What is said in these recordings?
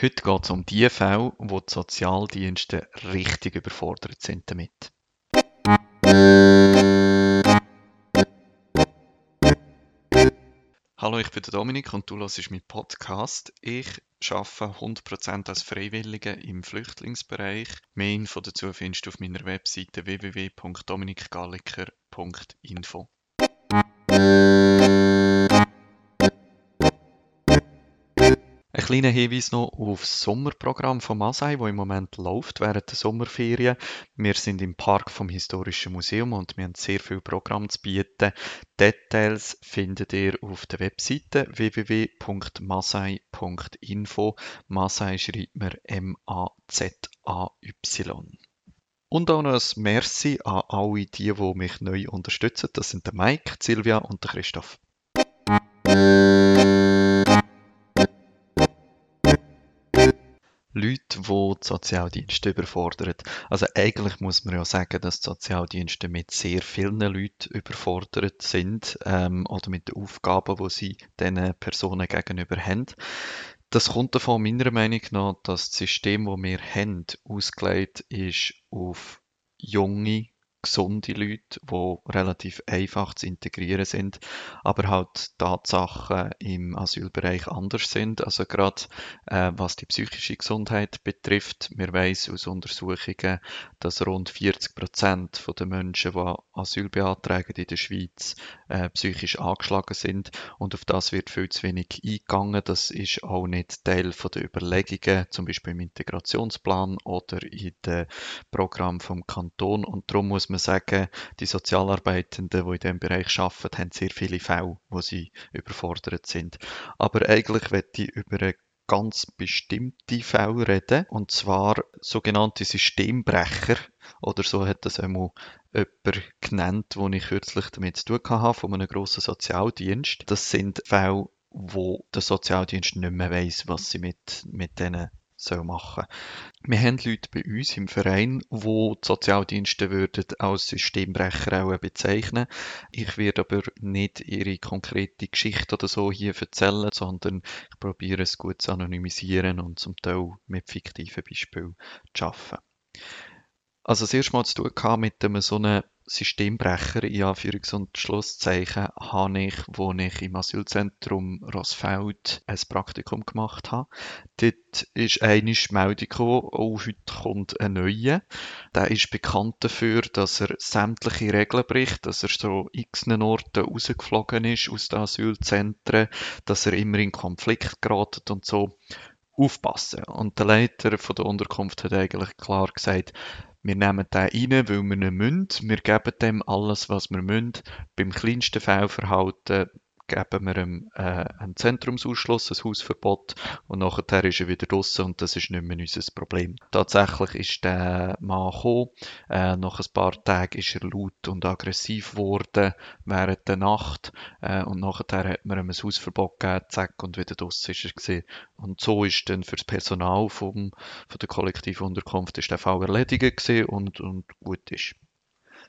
Heute geht es um die Fälle, wo die Sozialdienste richtig überfordert sind damit. Hallo, ich bin der Dominik und du hörst meinen Podcast. Ich arbeite 100% als Freiwillige im Flüchtlingsbereich. Mehr Info dazu findest du auf meiner Webseite www.dominikgalliker.info. kleiner Hinweis noch auf das Sommerprogramm von Masai, das im Moment läuft während der Sommerferien. Wir sind im Park vom Historischen Museum und wir haben sehr viel Programm zu bieten. Details findet ihr auf der Webseite www.masai.info. Masai schreibt man M-A-Z-A-Y. Und auch noch ein Merci an alle die, die mich neu unterstützen. Das sind der Mike, Silvia und der Christoph. Leute, die die Sozialdienste überfordern. Also eigentlich muss man ja sagen, dass die Sozialdienste mit sehr vielen Leuten überfordert sind ähm, oder mit den Aufgaben, die sie diesen Personen gegenüber haben. Das kommt davon meiner Meinung nach, dass das System, das wir haben, ausgelegt ist auf junge gesunde Leute, die relativ einfach zu integrieren sind, aber halt Tatsachen im Asylbereich anders sind. Also gerade äh, was die psychische Gesundheit betrifft, wir wissen aus Untersuchungen, dass rund 40 Prozent der Menschen, die Asyl beantragen in der Schweiz, äh, psychisch angeschlagen sind und auf das wird viel zu wenig eingegangen. Das ist auch nicht Teil der Überlegungen, zum Beispiel im Integrationsplan oder in dem Programm vom Kanton und darum muss man sagen, die Sozialarbeitenden, die in diesem Bereich arbeiten, haben sehr viele Fälle, wo sie überfordert sind. Aber eigentlich möchte ich über eine ganz bestimmte Fälle reden, und zwar sogenannte Systembrecher, oder so hat das einmal jemand genannt, wo ich kürzlich damit zu tun hatte, von einem grossen Sozialdienst. Das sind Fälle, wo der Sozialdienst nicht mehr weiss, was sie mit, mit diesen soll machen. Wir haben Leute bei uns im Verein, wo die Sozialdienste würden als Systembrecher auch bezeichnen. Ich werde aber nicht ihre konkrete Geschichte oder so hier erzählen, sondern ich probiere es gut zu anonymisieren und zum Teil mit fiktiven Beispielen zu arbeiten. Also das erste Mal zu tun mit so einem Systembrecher, in Anführungs- und Schlusszeichen, habe ich, wo ich im Asylzentrum Rossfeld ein Praktikum gemacht habe. Dort ist eine Meldung gekommen, oh, heute kommt ein neuer. Der ist bekannt dafür, dass er sämtliche Regeln bricht, dass er so x Orten rausgeflogen ist aus den Asylzentren, dass er immer in Konflikt geratet und so aufpassen. Und der Leiter von der Unterkunft hat eigentlich klar gesagt, wir nehmen den rein, weil wir ihn müssen. Wir geben dem alles, was wir müssen. Beim kleinsten Fehlverhalten geben wir ihm äh, einen Zentrumsausschluss, ein Hausverbot und nachher ist er wieder draußen und das ist nicht mehr unser Problem. Tatsächlich ist der Mann gekommen, äh, nach ein paar Tagen ist er laut und aggressiv geworden während der Nacht äh, und nachher hat man ihm ein Hausverbot gegeben, zack, und wieder draußen ist er gewesen. Und so ist dann für das Personal vom, von der kollektiven Unterkunft ist der Fall erledigt gewesen und, und gut ist.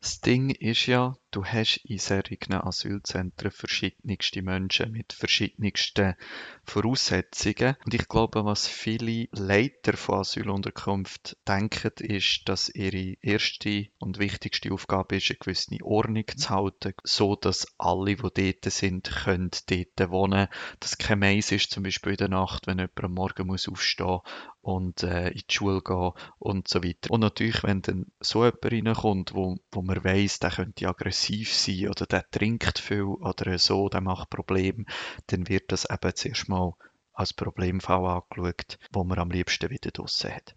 Das Ding ist ja, du hast in solchen Asylzentren verschiedenste Menschen mit verschiedensten Voraussetzungen. Und ich glaube, was viele Leiter von Asylunterkunft denken, ist, dass ihre erste und wichtigste Aufgabe ist, eine gewisse Ordnung zu halten, so dass alle, die dort sind, können dort wohnen. Dass kein Mais ist, zum Beispiel in der Nacht, wenn jemand am Morgen muss aufstehen und äh, in die Schule gehen und so weiter. Und natürlich, wenn dann so jemand reinkommt, wo, wo man weiss, der könnte aggressiv sein oder der trinkt viel oder so, der macht Probleme, dann wird das eben zuerst mal als Problemfall angeschaut, wo man am liebsten wieder draussen hat.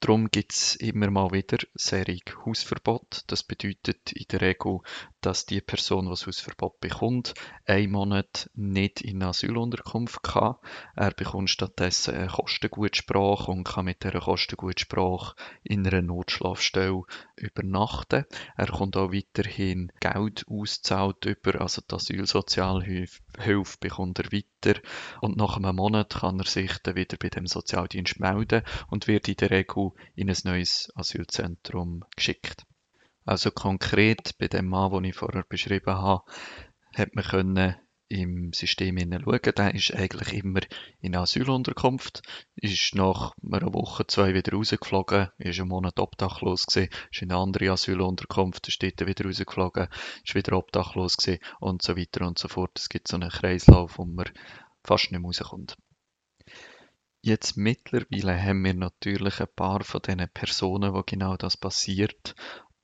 Darum gibt es immer mal wieder Serie Hausverbot. Das bedeutet in der Regel, dass die Person, die das Hausverbot bekommt, einen Monat nicht in Asylunterkunft kann. Er bekommt stattdessen eine Kostengutsprache und kann mit dieser Kostengutsprache in einer Notschlafstelle übernachten. Er kommt auch weiterhin Geld auszahlt über, also die Asylsozialhilfe bekommt er weiter. Und nach einem Monat kann er sich dann wieder bei dem Sozialdienst melden und wird in der Regel in ein neues Asylzentrum geschickt. Also konkret bei dem Mann, den ich vorher beschrieben habe, hat man können im System schauen, der ist eigentlich immer in Asylunterkunft, ist nach einer Woche, zwei wieder rausgeflogen, ist einen Monat obdachlos gewesen, ist in eine andere Asylunterkunft, ist dort wieder rausgeflogen, ist wieder obdachlos gewesen und so weiter und so fort. Es gibt so einen Kreislauf, wo man fast nicht rauskommt. Jetzt mittlerweile haben wir natürlich ein paar von diesen Personen, wo genau das passiert,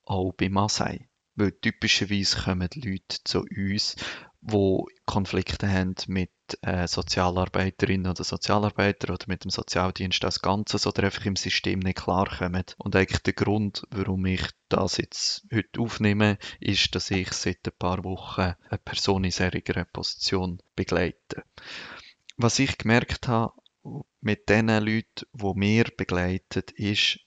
auch bei Masai. Weil typischerweise kommen Leute zu uns, die Konflikte haben mit äh, Sozialarbeiterinnen oder Sozialarbeitern oder mit dem Sozialdienst als Ganzes oder einfach im System nicht klarkommen. Und eigentlich der Grund, warum ich das jetzt heute aufnehme, ist, dass ich seit ein paar Wochen eine Person in solcher Position begleite. Was ich gemerkt habe mit den Leuten, die wir begleiten, ist,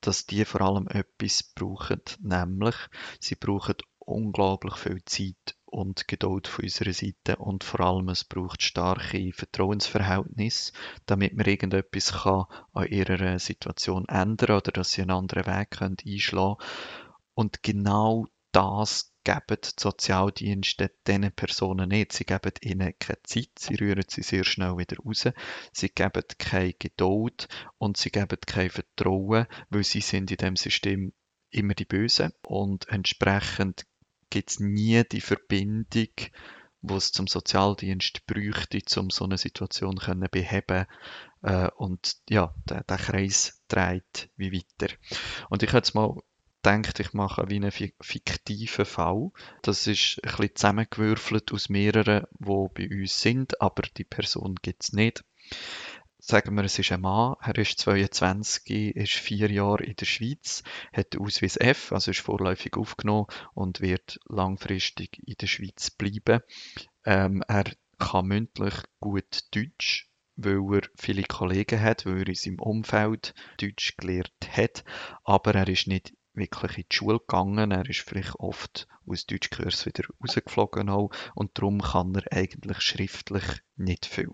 dass die vor allem etwas brauchen, nämlich sie brauchen unglaublich viel Zeit und Geduld von unserer Seite und vor allem es braucht starke Vertrauensverhältnisse, damit man irgendetwas kann an ihrer Situation ändern oder dass sie einen anderen Weg können einschlagen und genau das geben die Sozialdienste diesen Personen nicht. Sie geben ihnen keine Zeit, sie rühren sie sehr schnell wieder raus, sie geben keine Geduld und sie geben kein Vertrauen, weil sie sind in dem System immer die Bösen und entsprechend gibt es nie die Verbindung, wo es zum Sozialdienst bräuchte, um so eine Situation zu beheben äh, und ja, der, der Kreis dreht wie weiter. Und ich habe jetzt mal denkt, ich mache wie einen fiktiven Fall. Das ist ein bisschen zusammengewürfelt aus mehreren, die bei uns sind, aber die Person gibt es nicht. Sagen wir, es ist ein Mann, er ist 22, ist vier Jahre in der Schweiz, hat Ausweis F, also ist vorläufig aufgenommen und wird langfristig in der Schweiz bleiben. Ähm, er kann mündlich gut Deutsch, weil er viele Kollegen hat, weil er in seinem Umfeld Deutsch gelernt hat, aber er ist nicht wirklich in die Schule gegangen. Er ist vielleicht oft aus Deutschkurs wieder rausgeflogen auch, und darum kann er eigentlich schriftlich nicht viel.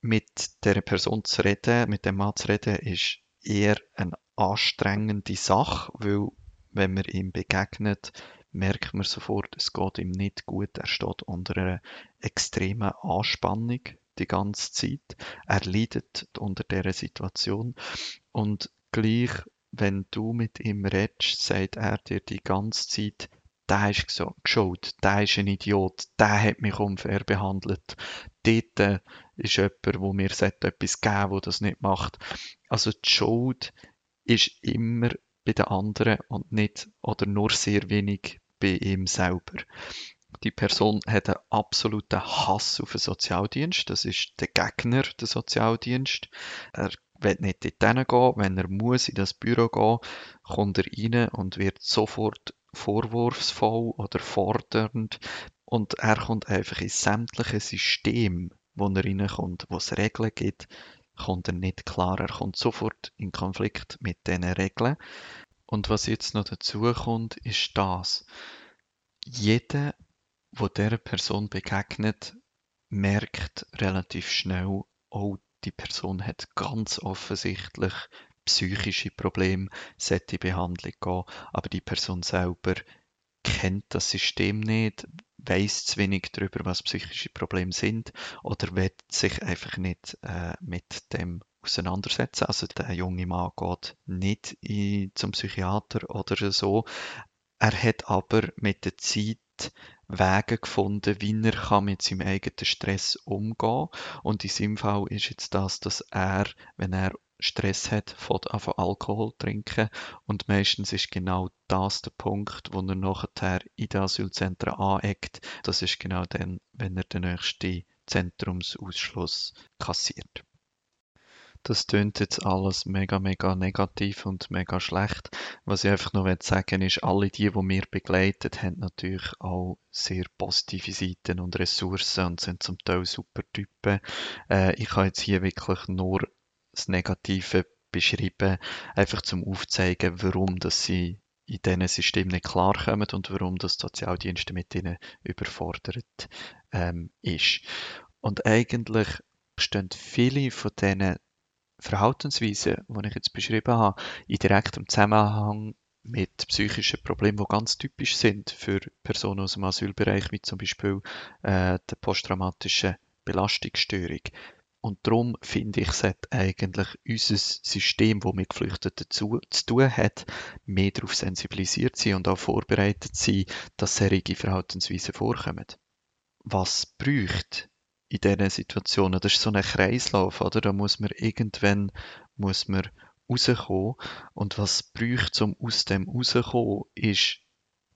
Mit der Person zu reden, mit dem Mann zu reden, ist eher eine anstrengende Sache, weil wenn man ihm begegnet, merkt man sofort, es geht ihm nicht gut. Er steht unter einer extremen Anspannung die ganze Zeit. Er leidet unter dieser Situation und gleich wenn du mit ihm redest, sagt er dir die ganze Zeit, der ist geschaut, der ist ein Idiot, der hat mich unfair behandelt. Dort äh, ist jemand, wo mir etwas geben wo das nicht macht. Also die Schuld ist immer bei den anderen und nicht oder nur sehr wenig bei ihm selber. Die Person hat einen absoluten Hass auf den Sozialdienst. Das ist der Gegner der Sozialdienst. Er will nicht dort gehen. Wenn er muss in das Büro gehen, kommt er rein und wird sofort vorwurfsvoll oder fordernd. Und er kommt einfach in sämtliche System, wo er reinkommt, wo es Regeln gibt, kommt er nicht klar. Er kommt sofort in Konflikt mit diesen Regeln. Und was jetzt noch dazu kommt, ist das. Jeder, der Person begegnet, merkt relativ schnell, oh, die Person hat ganz offensichtlich psychische Probleme, sollte Behandlung gehen, aber die Person selber kennt das System nicht, weiß zu wenig darüber, was psychische Probleme sind oder will sich einfach nicht äh, mit dem auseinandersetzen. Also der junge Mann geht nicht in, zum Psychiater oder so. Er hat aber mit der Zeit Wege gefunden, wie er kann mit seinem eigenen Stress umgehen Und in seinem Fall ist jetzt das, dass er, wenn er Stress hat, von Alkohol trinken und meistens ist genau das der Punkt, wo er nachher in den Asylzentren aneckt. Das ist genau dann, wenn er den nächsten Zentrumsausschluss kassiert. Das tönt jetzt alles mega, mega negativ und mega schlecht. Was ich einfach noch sagen ist, alle die, die wir begleitet, haben natürlich auch sehr positive Seiten und Ressourcen und sind zum Teil super Typen. Äh, ich habe jetzt hier wirklich nur das Negative beschrieben, einfach zum aufzeigen, warum dass sie in diesen System nicht klarkommen und warum das Sozialdienste mit ihnen überfordert ähm, ist. Und eigentlich stehen viele von diesen Verhaltensweisen, die ich jetzt beschrieben habe, in direktem Zusammenhang mit psychischen Problemen, die ganz typisch sind für Personen aus dem Asylbereich, wie zum Beispiel äh, der posttraumatische Belastungsstörung. Und darum finde ich, sollte eigentlich unser System, das mit Geflüchteten zu, zu tun hat, mehr darauf sensibilisiert sein und auch vorbereitet sein, dass solche Verhaltensweisen vorkommen. Was braucht in diesen Situationen? Das ist so ein Kreislauf, oder? Da muss man irgendwann muss man rauskommen. Und was braucht um aus dem rauszukommen, ist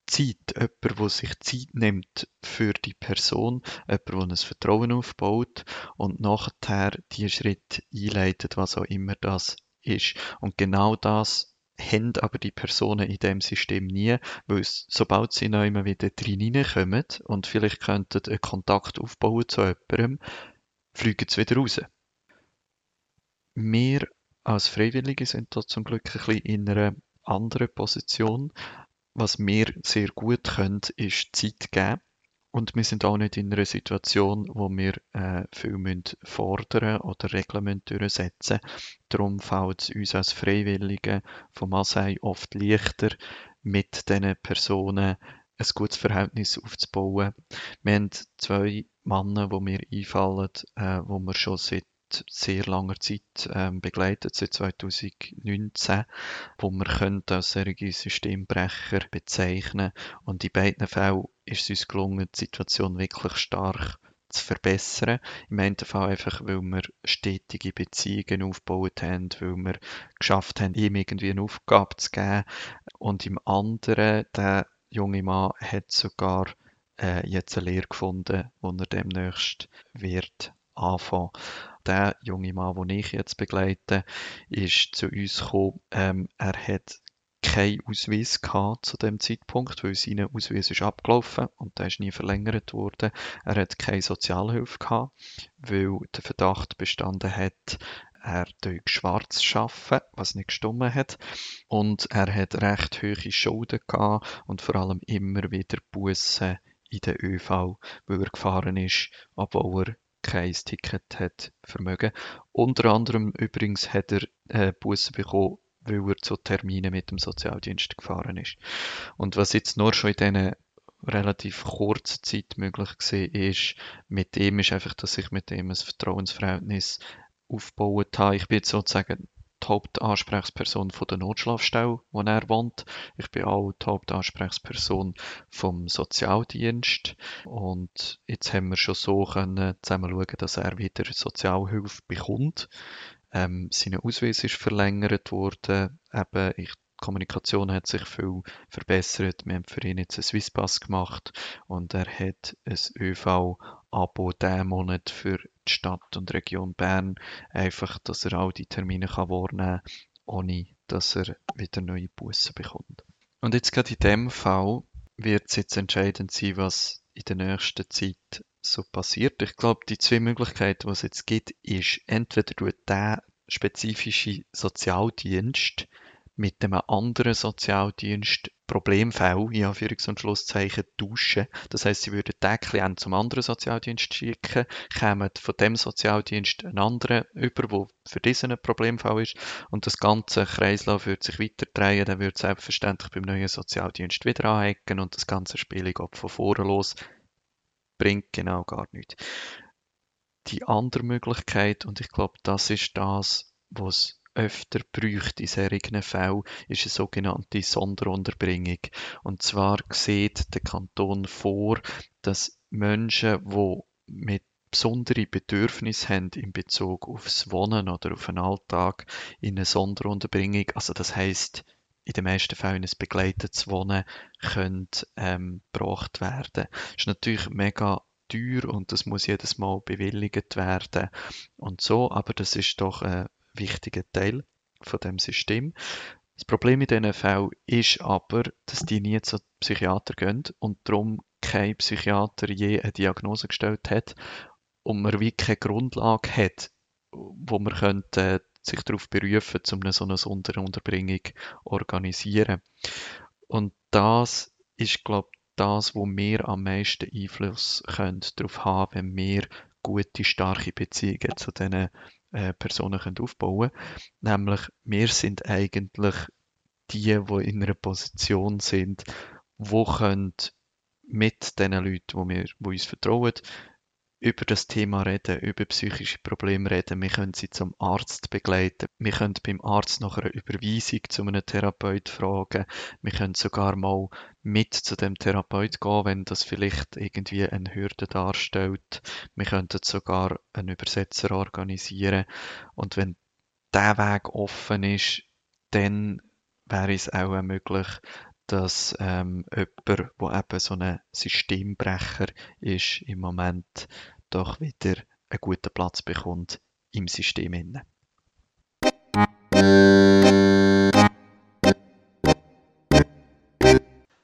Zeit. Jemand, der sich Zeit nimmt für die Person, jemand, der ein Vertrauen aufbaut und nachher die Schritte einleitet, was auch immer das ist. Und genau das haben aber die Personen in dem System nie, weil es, sobald sie noch immer wieder drin kommen und vielleicht könnten einen Kontakt aufbauen zu jemandem, fliegen sie wieder raus. Wir als Freiwillige sind da zum Glück ein bisschen in einer anderen Position. Was wir sehr gut können, ist Zeit geben. Und wir sind auch nicht in einer Situation, wo wir äh, viel müssen fordern oder Regeln müssen durchsetzen Darum fällt es uns als Freiwillige vom Asei oft leichter, mit diesen Personen ein gutes Verhältnis aufzubauen. Wir haben zwei Männer, die mir einfallen, äh, wo wir schon seit sehr langer Zeit ähm, begleitet, seit 2019, wo wir können als solche Systembrecher bezeichnen. Und in beiden Fällen ist es uns gelungen, die Situation wirklich stark zu verbessern. Im Fall einfach, weil wir stetige Beziehungen aufgebaut haben, weil wir geschafft haben, ihm irgendwie eine Aufgabe zu geben. Und im anderen, der junge Mann hat sogar äh, jetzt eine Lehre gefunden, wo er demnächst wird anfangen der junge Mann, den ich jetzt begleite, ist zu uns gekommen. Ähm, er hat keinen Ausweis gehabt zu dem Zeitpunkt, weil sein Ausweis ist abgelaufen und der ist nie verlängert worden. Er hat keine Sozialhilfe gehabt, weil der Verdacht bestanden hat, er durch schwarz schaffen, was nicht gestummen hat. Und er hat recht hohe Schulden gehabt und vor allem immer wieder Bussen in der ÖV, weil er gefahren ist, obwohl er kein Ticket hat vermögen. Unter anderem übrigens hat er äh, Busse bekommen, weil er zu Terminen mit dem Sozialdienst gefahren ist. Und was jetzt nur schon in diesen relativ kurzer Zeit möglich war, ist, mit ihm ist einfach, dass ich mit ihm ein Vertrauensverhältnis aufgebaut habe. Ich bin jetzt sozusagen die Hauptansprechperson von der Notschlafstelle, wo er wohnt. Ich bin auch die Hauptansprechperson vom Sozialdienst. Und jetzt haben wir schon so können zusammen schauen, dass er wieder Sozialhilfe bekommt. Ähm, sein Ausweis ist verlängert worden. Eben, ich die Kommunikation hat sich viel verbessert. Wir haben für ihn jetzt einen Swisspass gemacht und er hat ein ÖV-Abo diesen Monat für die Stadt und Region Bern, einfach, dass er all die Termine kann wahrnehmen kann, ohne dass er wieder neue Bussen bekommt. Und jetzt gerade in dem Fall wird es jetzt entscheidend sein, was in der nächsten Zeit so passiert. Ich glaube, die zwei Möglichkeiten, die es jetzt gibt, ist, entweder tut der spezifische Sozialdienst mit einem anderen Sozialdienst Problemfälle, in Anführungs- und Schlusszeichen, tauschen. Das heißt, sie würden den Klienten zum anderen Sozialdienst schicken, kämen von dem Sozialdienst einen anderen über, wo für diesen ein Problemfall ist und das ganze Kreislauf würde sich weiter drehen, dann würde selbstverständlich beim neuen Sozialdienst wieder anhecken und das ganze Spiel geht von vorne los. Bringt genau gar nichts. Die andere Möglichkeit, und ich glaube, das ist das, was öfter bräuchte in solchen Fällen, ist eine sogenannte Sonderunterbringung. Und zwar sieht der Kanton vor, dass Menschen, die mit besondere Bedürfnisse haben in Bezug aufs Wohnen oder auf den Alltag in eine Sonderunterbringung, also das heißt in den meisten Fällen ein begleitetes Wohnen könnte ähm, gebracht werden. Das ist natürlich mega teuer und das muss jedes Mal bewilligt werden und so, aber das ist doch ein wichtiger Teil von dem System. Das Problem in diesen Fällen ist aber, dass die nie zu Psychiater gehen und darum kein Psychiater je eine Diagnose gestellt hat und man wie keine Grundlage hat, wo man könnte sich darauf berufen, um eine so eine Sonderunterbringung organisieren. Und das ist, glaube ich, das, wo wir am meisten Einfluss darauf haben, wenn wir gute, starke Beziehungen zu diesen äh, Personen können aufbauen können. Nämlich, wir sind eigentlich die, die in einer Position sind, wo können mit den Leuten, wo wir, wo uns vertrauen, über das Thema reden, über psychische Probleme reden. Wir können sie zum Arzt begleiten. Wir können beim Arzt nach einer Überweisung zu einem Therapeut fragen. Wir können sogar mal mit zu dem Therapeut gehen, wenn das vielleicht irgendwie eine Hürde darstellt. Wir könnten sogar einen Übersetzer organisieren. Und wenn der Weg offen ist, dann wäre es auch möglich, dass ähm, jemand, der eben so ein Systembrecher ist, im Moment doch wieder einen guten Platz bekommt im System. Innen.